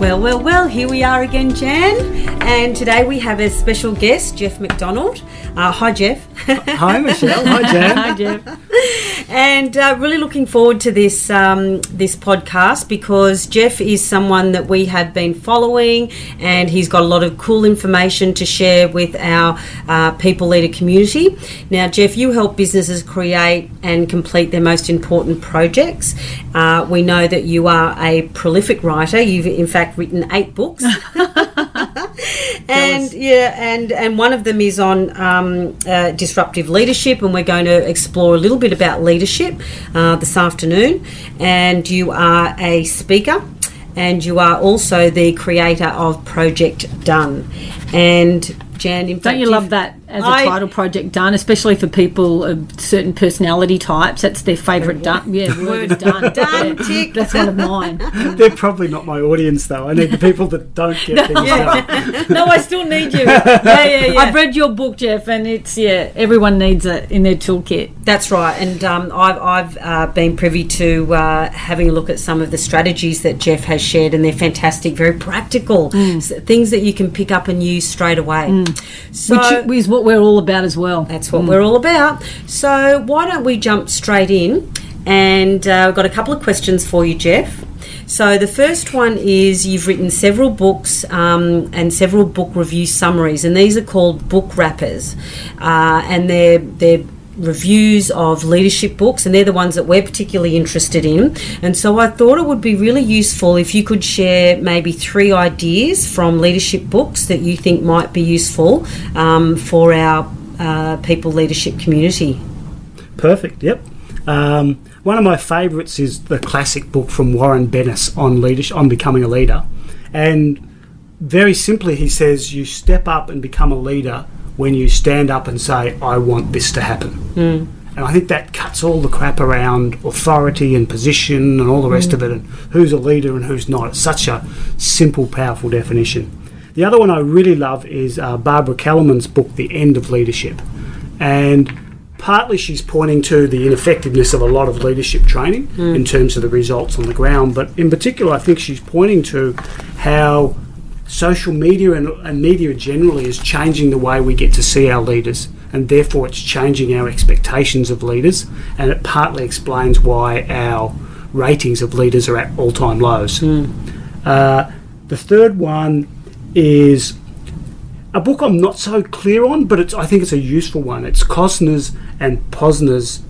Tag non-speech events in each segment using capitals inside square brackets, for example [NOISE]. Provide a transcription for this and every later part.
Well, well, well, here we are again, Jan. And today we have a special guest, Geoff McDonald. Uh, hi, Geoff. Hi, Michelle. Hi, Jan. [LAUGHS] hi, Geoff. And uh, really looking forward to this um, this podcast because Geoff is someone that we have been following, and he's got a lot of cool information to share with our uh, people leader community. Now, Geoff, you help businesses create and complete their most important projects. Uh, we know that you are a prolific writer. You've in fact written eight books. [LAUGHS] and yeah, and and one of them is on um, uh, disruptive leadership, and we're going to explore a little bit about leadership uh, this afternoon. And you are a speaker, and you are also the creator of Project Done. And Jan, Don't you love that as a I- title project done, especially for people of certain personality types? That's their favourite done. Yeah, word done. Done, Yeah, tick. That's one of mine. [LAUGHS] They're probably not my audience, though. I need the people that don't get things done. [LAUGHS] no, I still need you. Yeah, yeah, yeah. I've read your book, Geoff, and it's yeah. Everyone needs it in their toolkit. That's right, and um, I've, I've uh, been privy to uh, having a look at some of the strategies that Geoff has shared, and they're fantastic, very practical s- things that you can pick up and use straight away. So which is what we're all about as well. that's what we're all about. So why don't we jump straight in? And uh, I've got a couple of questions for you, Geoff. So the first one is you've written several books um, and several book review summaries, and these are called book wrappers, uh, and they're they're reviews of leadership books, and they're the ones that we're particularly interested in. And so I thought it would be really useful if you could share maybe three ideas from leadership books that you think might be useful um, for our uh, people leadership community. Perfect, yep. Um, one of my favourites is the classic book from Warren Bennis on leadership, on becoming a leader. And very simply, he says, you step up and become a leader when you stand up and say, I want this to happen. Hmm. And I think that cuts all the crap around authority and position and all the rest hmm. of it and who's a leader and who's not. It's such a simple, powerful definition. The other one I really love is uh, Barbara Kellerman's book, The End of Leadership. And partly she's pointing to the ineffectiveness of a lot of leadership training hmm. in terms of the results on the ground, but in particular, I think she's pointing to how social media and, and media generally is changing the way we get to see our leaders, and therefore it's changing our expectations of leaders, and it partly explains why our ratings of leaders are at all time lows. Uh, the third one is a book I'm not so clear on, but it's, I think it's a useful one. It's Cosner's and Posner's,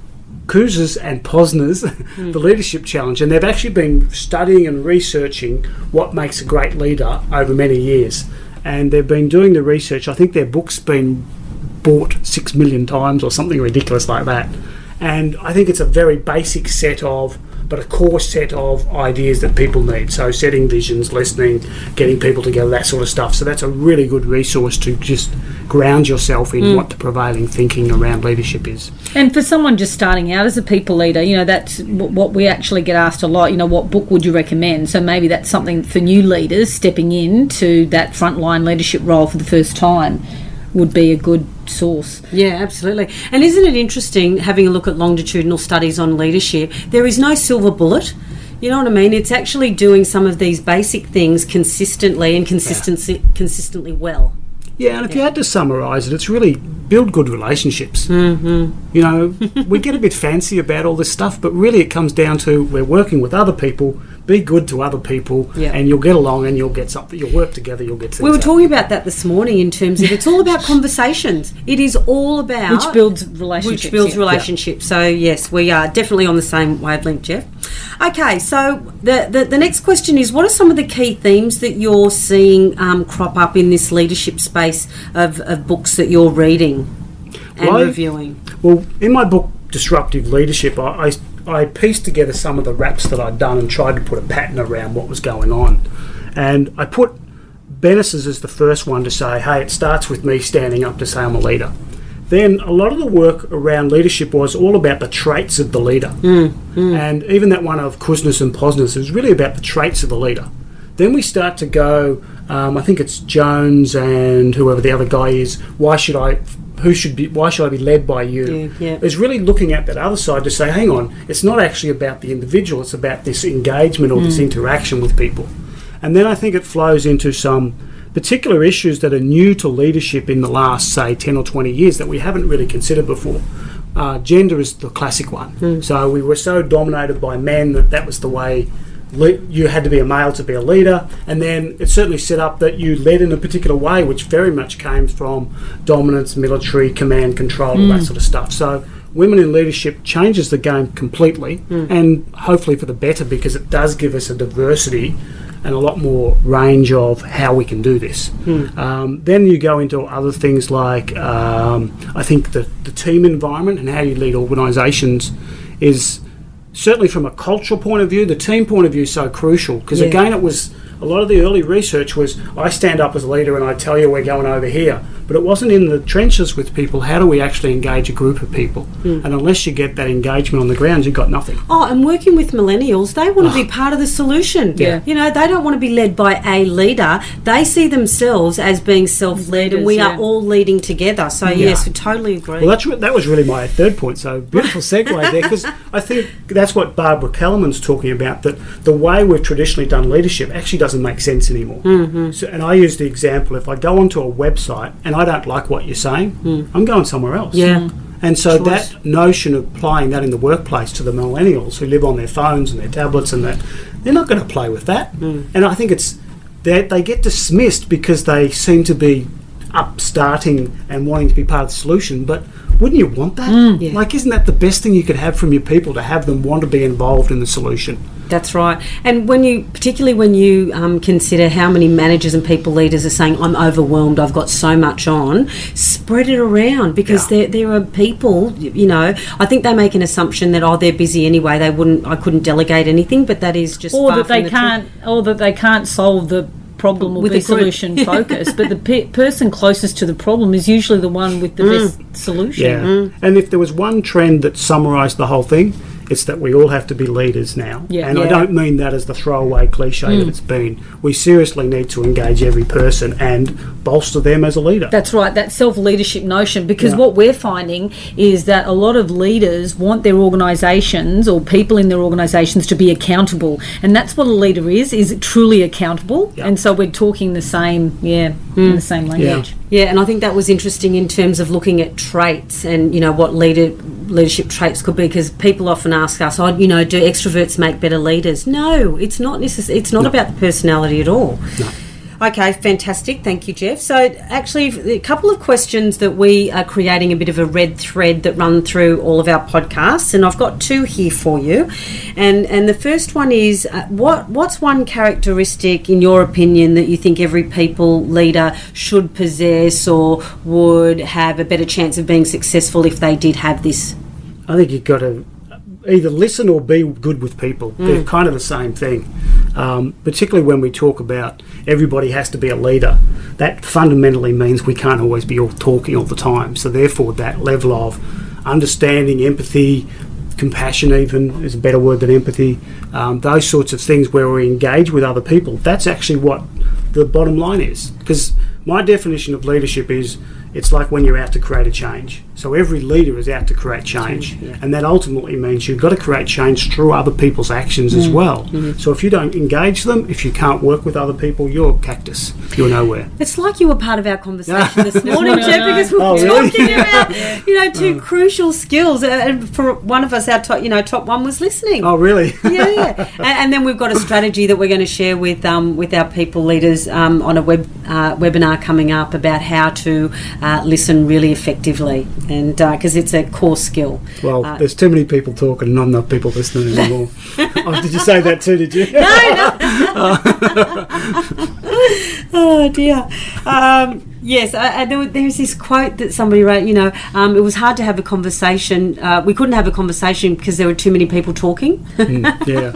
Kuz's and Posner's [LAUGHS] The hmm. Leadership Challenge. And they've actually been studying and researching what makes a great leader over many years. And they've been doing the research. I think their book's been bought six million times or something ridiculous like that. And I think it's a very basic set of, but a core set of ideas that people need. So setting visions, listening, getting people together, that sort of stuff. So that's a really good resource to just ground yourself in mm. what the prevailing thinking around leadership is. And for someone just starting out as a people leader, you know, that's what we actually get asked a lot. You know, what book would you recommend? So maybe that's something for new leaders stepping into that frontline leadership role for the first time would be a good source. Yeah, absolutely. And isn't it interesting having a look at longitudinal studies on leadership? There is no silver bullet. You know what I mean? It's actually doing some of these basic things consistently and consistency, consistently well. Yeah, and if you had to summarise it, it's really build good relationships. Mm-hmm. You know, we get a bit fancy about all this stuff, but really it comes down to we're working with other people. Be good to other people, Yeah. and you'll get along, and you'll get something. You'll work together. You'll get things. We were done. talking about that this morning in terms of it's all about conversations. It is all about Which builds relationships. which builds yeah. relationships. So yes, we are definitely on the same wavelength, Geoff. Okay, so the, the the next question is: What are some of the key themes that you're seeing um, crop up in this leadership space of, of books that you're reading and Well, reviewing? Well, in my book Disruptive Leadership, I, I, I pieced together some of the wraps that I'd done and tried to put a pattern around what was going on. And I put Bennis's as the first one to say, hey, it starts with me standing up to say I'm a leader. Then a lot of the work around leadership was all about the traits of the leader. Hmm, hmm. And even that one of Kuznets and Posners is really about the traits of the leader. Then we start to go, um, I think it's Jones and whoever the other guy is, why should I, who should be, why should I be led by you? Yeah, yeah. Is really looking at that other side to say, hang on, it's not actually about the individual, it's about this engagement or this hmm. interaction with people. And then I think it flows into some particular issues that are new to leadership in the last, say, 10 or 20 years that we haven't really considered before. Uh, gender is the classic one. Hmm. So we were so dominated by men that that was the way le- you had to be a male to be a leader. And then it certainly set up that you led in a particular way, which very much came from dominance, military, command, control, all that hmm. sort of stuff. So women in leadership changes the game completely hmm. and hopefully for the better because it does give us a diversity and a lot more range of how we can do this. Um, then you go into other things like um, I think the, the team environment and how you lead organisations is certainly from a cultural point of view, the team point of view is so crucial because Yeah. again, it was a lot of the early research was I stand up as a leader and I tell you we're going over here, but it wasn't in the trenches with people. How do we actually engage a group of people? Hmm. And unless you get that engagement on the ground, you've got nothing. Oh, and working with millennials, they want to be ah. part of the solution. Yeah. You know, they don't want to be led by a leader. They see themselves as being self led, and we Leaders, are all leading together. So, yes, we totally agree. Well, that's that was really my third point. So beautiful segue [LAUGHS] there because I think that's what Barbara Kellerman's talking about. That the way we've traditionally done leadership actually doesn't make sense anymore. Mm-hmm. So, and I use the example: if I go onto a website and I don't like what you're saying, mm. I'm going somewhere else. Yeah. Mm. And so Choice. that notion of applying that in the workplace to the millennials who live on their phones and their tablets and that, they're not going to play with that. Mm. And I think it's they they get dismissed because they seem to be upstarting and wanting to be part of the solution. But wouldn't you want that? Yeah. Like, isn't that the best thing you could have from your people to have them want to be involved in the solution? That's right. And when you, particularly when you um, consider how many managers and people leaders are saying, I'm overwhelmed, I've got so much on, spread it around because Yeah. there, there are people, you know, I think they make an assumption that, oh, they're busy anyway, they wouldn't, I couldn't delegate anything, but that is just or far that from they the can't, or that they can't solve the problem or With be solution focused. but the pe- person closest to the problem is usually the one with the Mm. best solution. Yeah. And if there was one trend that summarised the whole thing, it's that we all have to be leaders now. Yeah. and I don't mean that as the throwaway cliche that hmm. it's been. We seriously need to engage every person and bolster them as a leader. That's right, that self leadership notion. Because Yeah. what we're finding is that a lot of leaders want their organisations or people in their organisations to be accountable, and that's what a leader is: is truly accountable. Yeah. And so we're talking the same, yeah, in the same language. Yeah, and I think that was interesting in terms of looking at traits and you know what leader leadership traits could be because people often ask us, "Oh, you know, do extroverts make better leaders?" No, it's not necess- It's not about the personality at all. Okay, fantastic. Thank you, Geoff. So, actually, a couple of questions that we are creating a bit of a red thread that run through all of our podcasts, and I've got two here for you. And and the first one is, uh, what what's one characteristic, in your opinion, that you think every people leader should possess or would have a better chance of being successful if they did have this? I think you've got to either listen or be good with people. They're kind of the same thing. Um, particularly when we talk about everybody has to be a leader, that fundamentally means we can't always be all talking all the time. So therefore, that level of understanding, empathy, compassion, even is a better word than empathy. Um, those sorts of things where we engage with other people. That's actually what the bottom line is. Because my definition of leadership is it's like when you're out to create a change. So every leader is out to create change, Change, yeah. and that ultimately means you've got to create change through other people's actions as well. So if you don't engage them, if you can't work with other people, you're cactus. You're nowhere. It's like you were part of our conversation this [LAUGHS] morning, morning, Geoff, I know. because we were Oh, really? talking [LAUGHS] about you know two crucial skills, uh, and for one of us, our top you know top one was listening. Oh, really? [LAUGHS] yeah, and, and then we've got a strategy that we're going to share with um, with our people leaders um, on a web uh, webinar coming up about how to uh, listen really effectively, and because it's a core skill. well, Uh, there's too many people talking, and not enough people listening anymore. [LAUGHS] oh, did you say that too? Did you? [LAUGHS] No, no. [LAUGHS] oh dear. Um, Yes, uh, and there, was- there's this quote that somebody wrote. You know, um, it was hard to have a conversation. Uh, we couldn't have a conversation because there were too many people talking. yeah.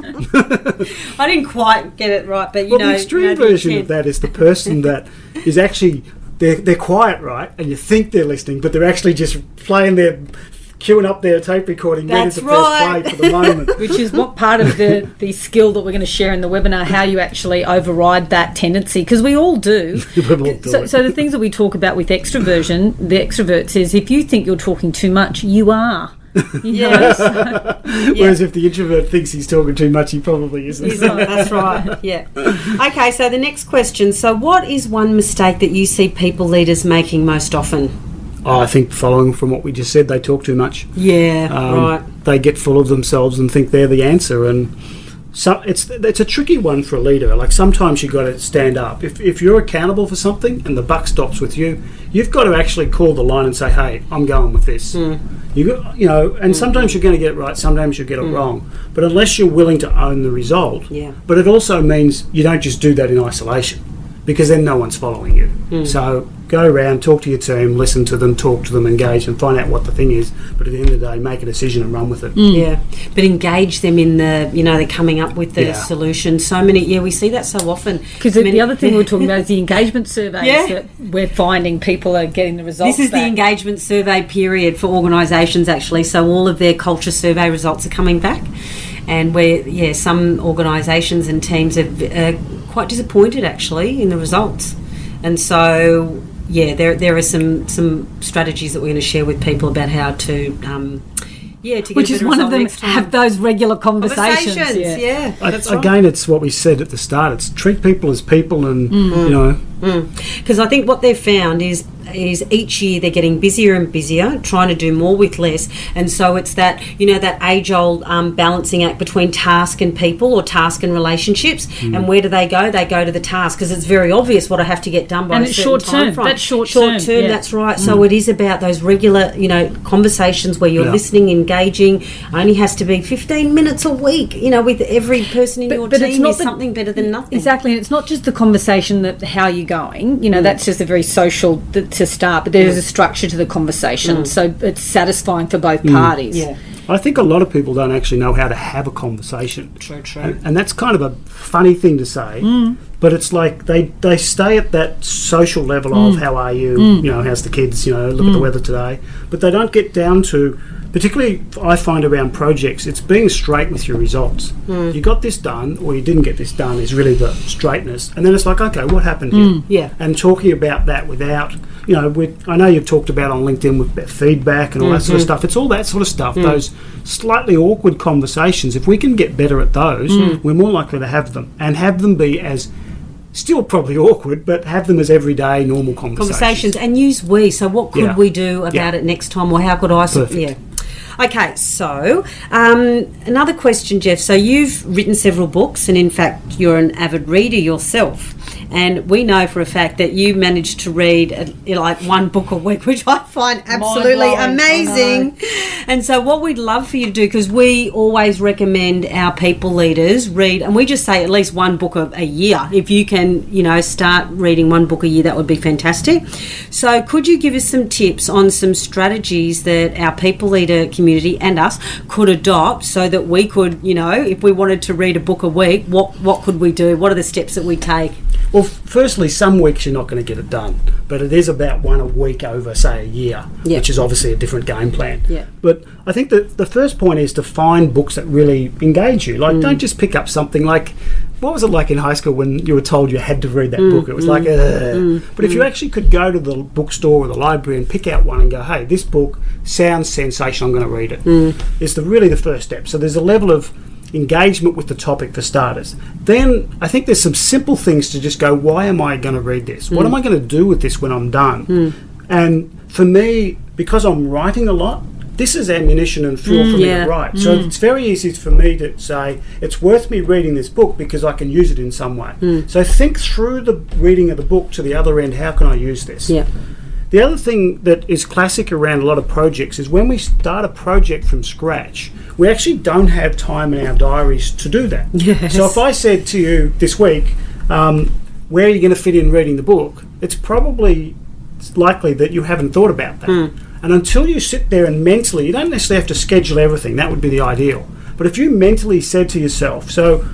I didn't quite get it right, but you Well, know, the extreme you know, version of that is the person that is actually they're, they're quiet, right? And you think they're listening, but they're actually just playing their queuing up their tape recording, ready That's to right. press play for the moment. [LAUGHS] which is what part of the, [LAUGHS] the skill that we're going to share in the webinar how you actually override that tendency because we all do [LAUGHS] all so, so the things that we talk about with extroversion the extroverts is if you think you're talking too much you are You know, [LAUGHS] Yes. Whereas [LAUGHS] if the introvert thinks he's talking too much, he probably isn't. He's not, That's right. Yeah. Okay. So the next question. So, what is one mistake that you see people leaders making most often? Oh, I think following from what we just said, they talk too much. Yeah. Um, right. They get full of themselves and think they're the answer, and so it's it's a tricky one for a leader. Like sometimes you've got to stand up. If if you're accountable for something and the buck stops with you, you've got to actually call the line and say, "Hey, I'm going with this." Hmm. You you know, and sometimes you're going to get it right, sometimes you'll get it wrong. But unless you're willing to own the result, Yeah. But it also means you don't just do that in isolation, because then no one's following you. Hmm. So go around, talk to your team, listen to them, talk to them, engage, and find out what the thing is. But at the end of the day, make a decision and run with it. Yeah, but engage them in the, you know, they're coming up with the Yeah. solution. So many, yeah, we see that so often. Because the, the other thing we we're talking [LAUGHS] about is the engagement surveys Yeah. that we're finding people are getting the results. This is the engagement survey period for organisations, actually. So all of their culture survey results are coming back, and where yeah, some organisations and teams are uh, quite disappointed actually in the results, and so yeah, there there are some some strategies that we're going to share with people about how to. Um, yeah, to which a is one of them have those regular conversations. conversations. yeah. Yeah, I- that's right. Again, it's what we said at the start. It's treat people as people, and Mm. you know, because I think what they've found is is each year they're getting busier and busier, trying to do more with less, and so it's that you know that age old um, balancing act between task and people or task and relationships, Mm. and where do they go? They go to the task because it's very obvious what I have to get done by And a it's certain short term. time frame. That's short short term, term. yeah. That's right. So it is about those regular you know conversations where you're Yeah. listening, engaging. Only has to be 15 minutes a week. You know, with every person in But- your but team it's not is the- something better than nothing. Exactly, and it's not just the conversation that how you're going. You know, mm. that's just a very social th- to start, but there is a structure to the conversation, mm. so it's satisfying for both mm. parties. Yeah. I think a lot of people don't actually know how to have a conversation. True, true. And, and that's kind of a funny thing to say, Mm. But it's like they, they stay at that social level Mm. of how are you, you know, how's the kids, you know, look at the weather today. But they don't get down to, particularly I find around projects, it's being straight with your results. Mm. You got this done or you didn't get this done is really the straightness. And then it's like, okay, what happened here? Yeah. And talking about that without, you know, with, I know you've talked about on LinkedIn with feedback and all that sort of Mm-hmm. stuff. It's all that sort of Mm. stuff. Those slightly awkward conversations. If we can get better at those, Mm. we're more likely to have them and have them be as still probably awkward, but have them as everyday normal conversations. conversations and use we. So, what could Yeah. we do about Yeah. it next time, or how could I? Perfect. Yeah. Okay, so um, another question, Geoff. So you've written several books, and in fact, you're an avid reader yourself. And we know for a fact that you manage to read uh, like one book a week, [LAUGHS] which I find absolutely amazing. And so, what we'd love for you to do, because we always recommend our people leaders read, and we just say at least one book a, a year. If you can, you know, start reading one book a year, that would be fantastic. So, could you give us some tips on some strategies that our people leader community and us could adopt so that we could, you know, if we wanted to read a book a week, what what could we do? What are the steps that we take? Well, firstly, some weeks you're not going to get it done, but it is about one a week over, say, a year, Yeah. which is obviously a different game plan. Yeah. But I think that the first point is to find books that really engage you. Mm. Like, don't just pick up something like, what was it like in high school when you were told you had to read that Mm, book? It was like, Ugh. but if you actually could go to the bookstore or the library and pick out one and go, hey, this book sounds sensational, I'm going to read it. Mm. Is the really the first step. So there's a level of engagement with the topic for starters. Then I think there's some simple things to just go, why am I going to read this? What am mm. I going to do with this when I'm done? Mm. And for me, because I'm writing a lot, this is ammunition and fuel mm, for me yeah. to write. So it's very easy for me to say it's worth me reading this book because I can use it in some way. So think through the reading of the book to the other end. How can I use this? Yeah. The other thing that is classic around a lot of projects is when we start a project from scratch, we actually don't have time in our diaries to do that. Yes. So if I said to you this week, um, where are you going to fit in reading the book? It's probably it's likely that you haven't thought about that. And until you sit there and mentally, you don't necessarily have to schedule everything. That would be the ideal. But if you mentally said to yourself, so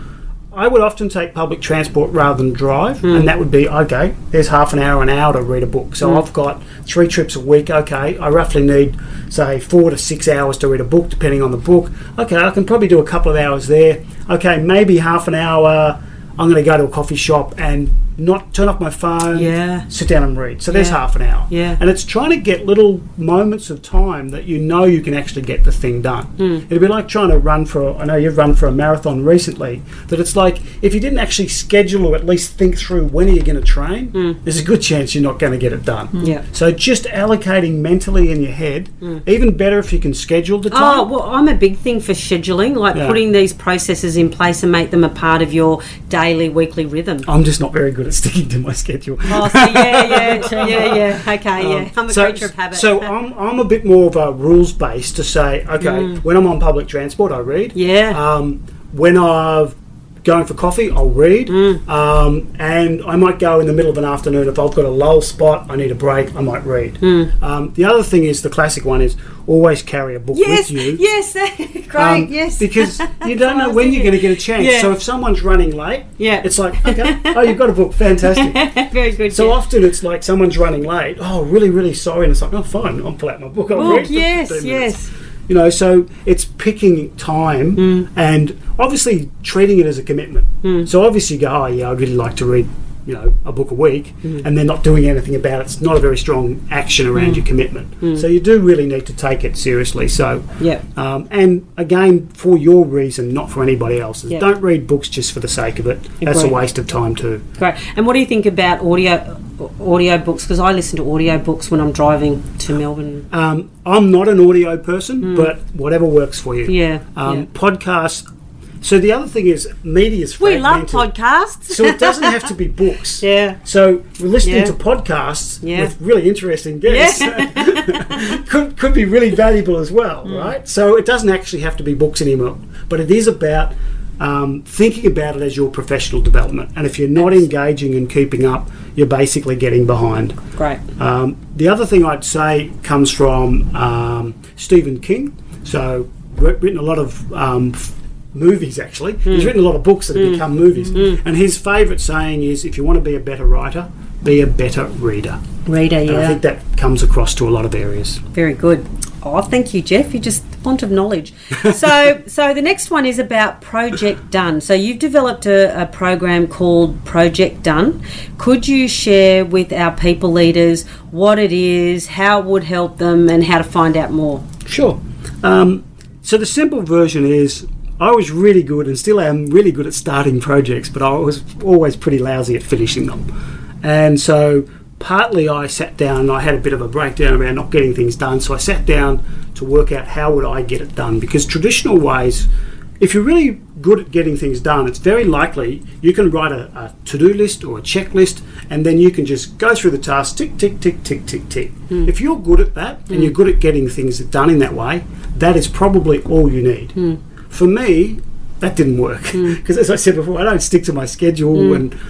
I would often take public transport rather than drive, and hmm. that would be okay. There's half an hour, an hour to read a book. So hmm. I've got three trips a week. Okay, I roughly need say four to six hours to read a book, depending on the book. Okay, I can probably do a couple of hours there. Okay, maybe half an hour. I'm going to go to a coffee shop and not turn off my phone. Yeah. Sit down and read. So there's Yeah. half an hour. Yeah. And it's trying to get little moments of time that you know you can actually get the thing done. Hmm. It'd be like trying to run for, I know you've run for a marathon recently, that it's like if you didn't actually schedule or at least think through when are you going to train, Hmm. there's a good chance you're not going to get it done. Yeah. So just allocating mentally in your head, even better if you can schedule the time. Oh, well, I'm a big thing for scheduling, like Yeah. putting these processes in place and make them a part of your daily, weekly rhythm. I'm just not very good at sticking to my schedule. Oh, so yeah, yeah, [LAUGHS] yeah, yeah. Okay, yeah. I'm a Um, so, creature of habit. So I'm, I'm a bit more of a rules based to say, okay, when I'm on public transport, I read. Mm. Yeah. Um, when I'm going for coffee, I'll read. Mm. Um, and I might go in the middle of an afternoon if I've got a lull spot, I need a break, I might read. Mm. Um, the other thing is the classic one is always carry a book yes, with you. yes, [LAUGHS] great, Um, yes. Because [LAUGHS] you don't know when you're going to get a chance. Yeah. So if someone's running late, Yeah. it's like, okay, oh, you've got a book, fantastic. [LAUGHS] Very good. So yeah. often it's like someone's running late. Oh, really, really sorry. And it's like, oh, fine. I'll pull out my book. I'll Book, read yes, yes. You know, so it's picking time Mm. and obviously treating it as a commitment. Mm. So obviously you go, oh, yeah, I'd really like to read, you know, a book a week, Mm. and they're not doing anything about it. It's not a very strong action around your commitment. So you do really need to take it seriously. So, Yeah. um, and again, for your reason, not for anybody else's. Yeah. Don't read books just for the sake of it. That's a waste of time too. Great. And what do you think about audio audio books? Because I listen to audio books when I'm driving to Melbourne. Um, I'm not an audio person, but whatever works for you. Yeah, Um, yeah. Podcasts. So the other thing is, media's free We love podcasts. So it doesn't have to be [LAUGHS] books. yeah. So we're listening Yeah. to podcasts Yeah. with really interesting guests. [LAUGHS] [LAUGHS] could could be really valuable as well, Hmm. right? So it doesn't actually have to be books anymore, but it is about um, thinking about it as your professional development. And if you're not engaging and keeping up, you're basically getting behind. Great. Um, the other thing I'd say comes from um, Stephen King. So, written a lot of um, movies actually. He's hmm. written a lot of books that have hmm. become movies. Hmm. And his favourite saying is if you want to be a better writer, be a better reader. Reader, And I think that comes across to a lot of areas. Very good. Oh, thank you, Geoff. You're just font of knowledge. [LAUGHS] so, so the next one is about Project Done. So you've developed a, a program called Project Done. Could you share with our people leaders what it is, how it would help them, and how to find out more? Sure. Um, so the simple version is I was really good and still am really good at starting projects, but I was always pretty lousy at finishing them. And so partly I sat down and I had a bit of a breakdown around not getting things done. So I sat down to work out how would I get it done because traditional ways if you're really good at getting things done, it's very likely you can write a, a to-do list or a checklist, and then you can just go through the tasks, tick, tick, tick, tick, tick, tick. Hmm. If you're good at that and you're hmm. good at getting things done in that way, that is probably all you need. Hmm. For me, that didn't work hmm. [LAUGHS] because, as I said before, I don't stick to my schedule, hmm. and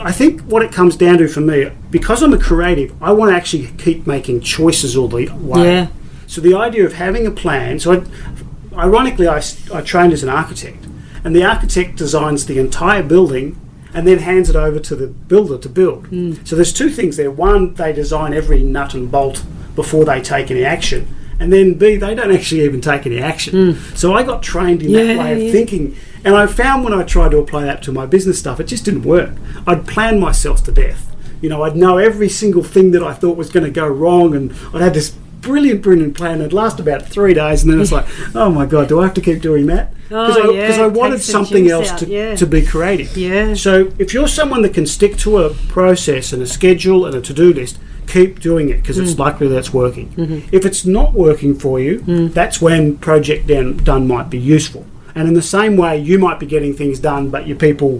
I think what it comes down to for me, because I'm a creative, I want to actually keep making choices all the way. Yeah. So the idea of having a plan. So, ironically I, ironically, I, I trained as an architect, and the architect designs the entire building and then hands it over to the builder to build. Hmm. So there's two things there. One, they design every nut and bolt before they take any action, and then B, they don't actually even take any action. So I got trained in that way of yeah. thinking, and I found when I tried to apply that to my business stuff, it just didn't work. I'd plan myself to death. You know, I'd know every single thing that I thought was going to go wrong, and I'd have this brilliant, brilliant plan. It'd last about three days, and then it's [LAUGHS] like, oh my god, do I have to keep doing that? Because Oh, I, yeah, I wanted something else out, to, yeah. to be creative. Yeah. So if you're someone that can stick to a process and a schedule and a to-do list, keep doing it because Mm. it's likely that's working. Mm-hmm. If it's not working for you, Mm. that's when project done, done might be useful. And in the same way, you might be getting things done, but your people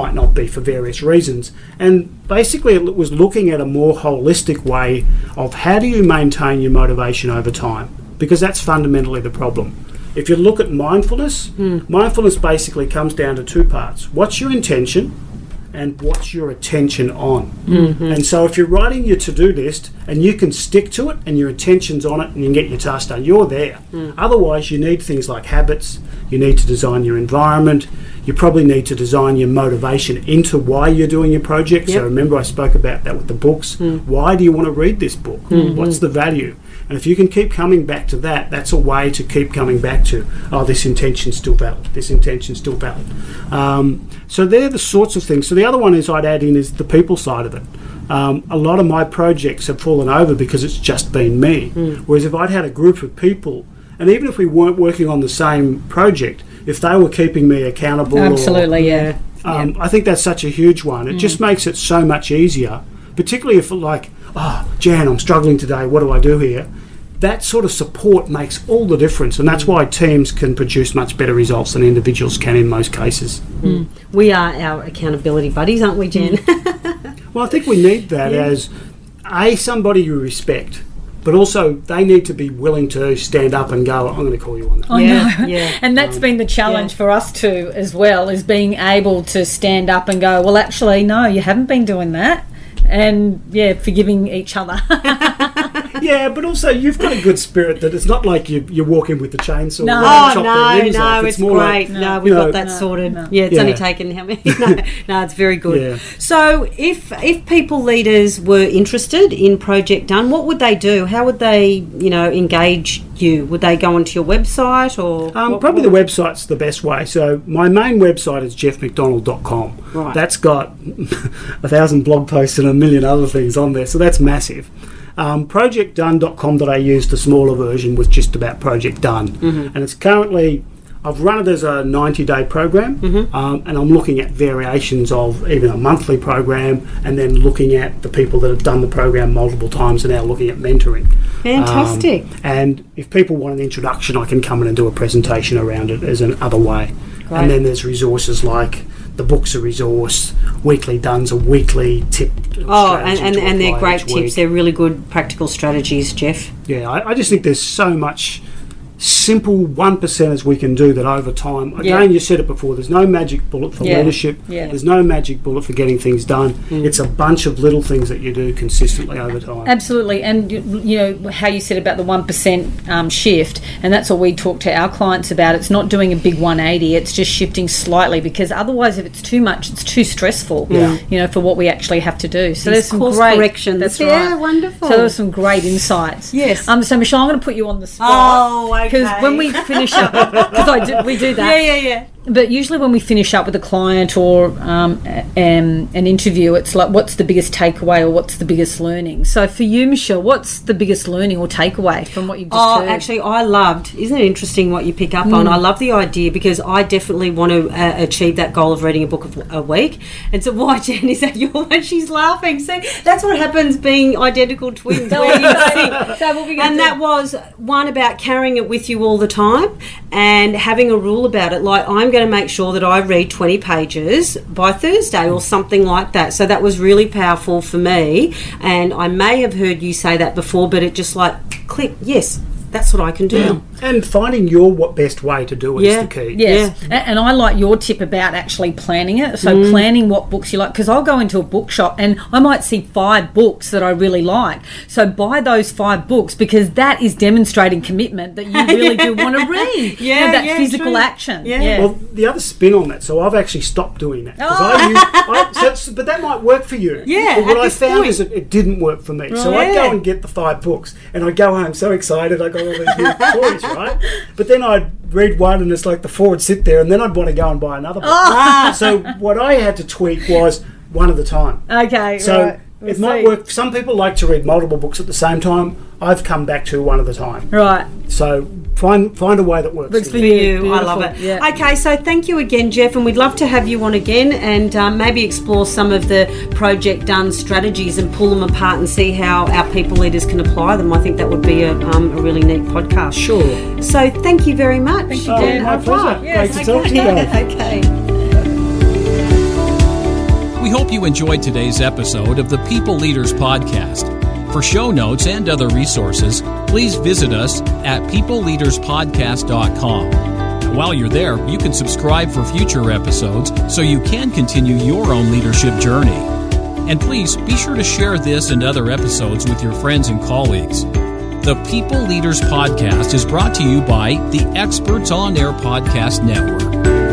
might not be for various reasons. And basically, it was looking at a more holistic way of how do you maintain your motivation over time, because that's fundamentally the problem. If you look at mindfulness, mindfulness basically comes down to two parts. What's your intention? And what's your attention on. Mm-hmm. And so if you're writing your to-do list and you can stick to it and your attention's on it and you can get your task done, you're there. Mm. Otherwise, you need things like habits. You need to design your environment. You probably need to design your motivation into why you're doing your project. Yep. So remember, I spoke about that with the books. Mm. Why do you want to read this book? Mm-hmm. What's the value? And if you can keep coming back to that, that's a way to keep coming back to, oh, this intention's still valid. This intention's still valid. Um, so they're the sorts of things. So the other one is I'd add in is the people side of it. Um, a lot of my projects have fallen over because it's just been me. Whereas if I'd had a group of people, and even if we weren't working on the same project, if they were keeping me accountable, or- Absolutely, yeah. um, I think that's such a huge one. It Mm. just makes it so much easier, particularly if, like, oh, Jan, I'm struggling today. What do I do here? That sort of support makes all the difference, and Mm. that's why teams can produce much better results than individuals can in most cases. Mm. We are our accountability buddies, aren't we, Jen? Mm. [LAUGHS] Well, I think we need that as a somebody you respect, but also they need to be willing to stand up and go. I'm going to call you on that. I Yeah, know. yeah. [LAUGHS] And that's um, been the challenge Yeah. for us too, as well, is being able to stand up and go, well, actually, no, you haven't been doing that. And yeah, forgiving each other. [LAUGHS] Yeah, but also you've got a good spirit that it's not like you, you're walking with the chainsaw. No. ready Oh chop no, their limbs no, off. it's, more great. like, no, we've know, got that No, sorted. no. Yeah, it's only taken how many? [LAUGHS] No, no, it's very good. Yeah. So, if if people leaders were interested in Project Done, what would they do? How would they, you know, engage you? Would they go onto your website or Um, what- probably what- the website's the best way. So my main website is geoffmcdonald.com. Right. That's got [LAUGHS] a thousand blog posts and a million other things on there, so that's massive. Um, projectdone.com.au is the smaller version with just about Project Done, and it's currently I've run it as a 90 day program, um, and I'm looking at variations of even a monthly program, and then looking at the people that have done the program multiple times and now looking at mentoring. Fantastic. Um, and if people want an introduction, I can come in and do a presentation around it as an other way. Great. And then there's resources like the book's a resource, weekly duns a weekly tip. Oh, and, and, and they're great tips. week. They're really good practical strategies, Geoff. Yeah, I, I just think there's so much simple one percenters we can do that over time. Again, Yeah. you said it before. There's no magic bullet for Yeah. leadership. Yeah. There's no magic bullet for getting things done. Mm. It's a bunch of little things that you do consistently over time. Absolutely, and you you know how you said about the one percent um, shift, and that's what we talk to our clients about. It's not doing a big one eighty; it's just shifting slightly because otherwise, if it's too much, it's too stressful. Yeah. You know, for what we actually have to do. So These there's some course great corrections. That's Yeah, right. wonderful. So there's some great insights. Yes. Um. So Michelle, I'm going to put you on the spot. Oh, okay. Because when we finish up, because I do, we do [LAUGHS] that. Yeah, yeah, yeah. But usually, when we finish up with a client or um, a- um, an interview, it's like, what's the biggest takeaway or what's the biggest learning? So, for you, Michelle, what's the biggest learning or takeaway from what you've just Oh, heard? actually, I loved. Isn't it interesting what you pick up on? I love the idea because I definitely want to uh, achieve that goal of reading a book a week. And so, why, [LAUGHS] Jen, is that your one? She's laughing. See, that's what happens being identical twins. where you [LAUGHS] think. So, and that was one about carrying it with you all the time and having a rule about it. Like, I'm going to make sure that I read 20 pages by Thursday or something like that. So, that was really powerful for me. And I may have heard you say that before, but it just like click, yes, that's what I can do. And finding your what best way to do it is Yeah. the key. Yes, A- and I like your tip about actually planning it. So mm. planning what books you like, because I'll go into a bookshop and I might see five books that I really like. So buy those five books because that is demonstrating commitment that you really do [LAUGHS] want to read. You know, Yeah, that yeah, physical true. action. Yeah. Yeah. Well, the other spin on that, so I've actually stopped doing that. Oh. I use, I, so but that might work for you. Yeah, But what at I this found point. is that it didn't work for me. So Right. I'd go and get the five books, and I'd go home so excited. I got all these new [LAUGHS] toys, [LAUGHS] right? But then I'd read one, and it's like the four would sit there, and then I'd want to go and buy another book. Ah. So what I had to tweak was one at a time. [LAUGHS] okay, So right. We'll it might see. work. Some people like to read multiple books at the same time. I've come back to one at a time. Right. So find find a way that works. Works for for you. you. you. I love it. Yeah. Okay, so thank you again, Geoff, and we'd love to have you on again and um, maybe explore some of the project done strategies and pull them apart and see how our people leaders can apply them. I think that would be a, um, a really neat podcast. Sure. So thank you very much. Thank you, Jen. my Au revoir. pleasure. Great to talk to you both. [LAUGHS] okay. We hope you enjoyed today's episode of the People Leaders Podcast. For show notes and other resources, please visit us at peopleleaderspodcast.com. While you're there, you can subscribe for future episodes so you can continue your own leadership journey. And please be sure to share this and other episodes with your friends and colleagues. The People Leaders Podcast is brought to you by the Experts on Air Podcast Network.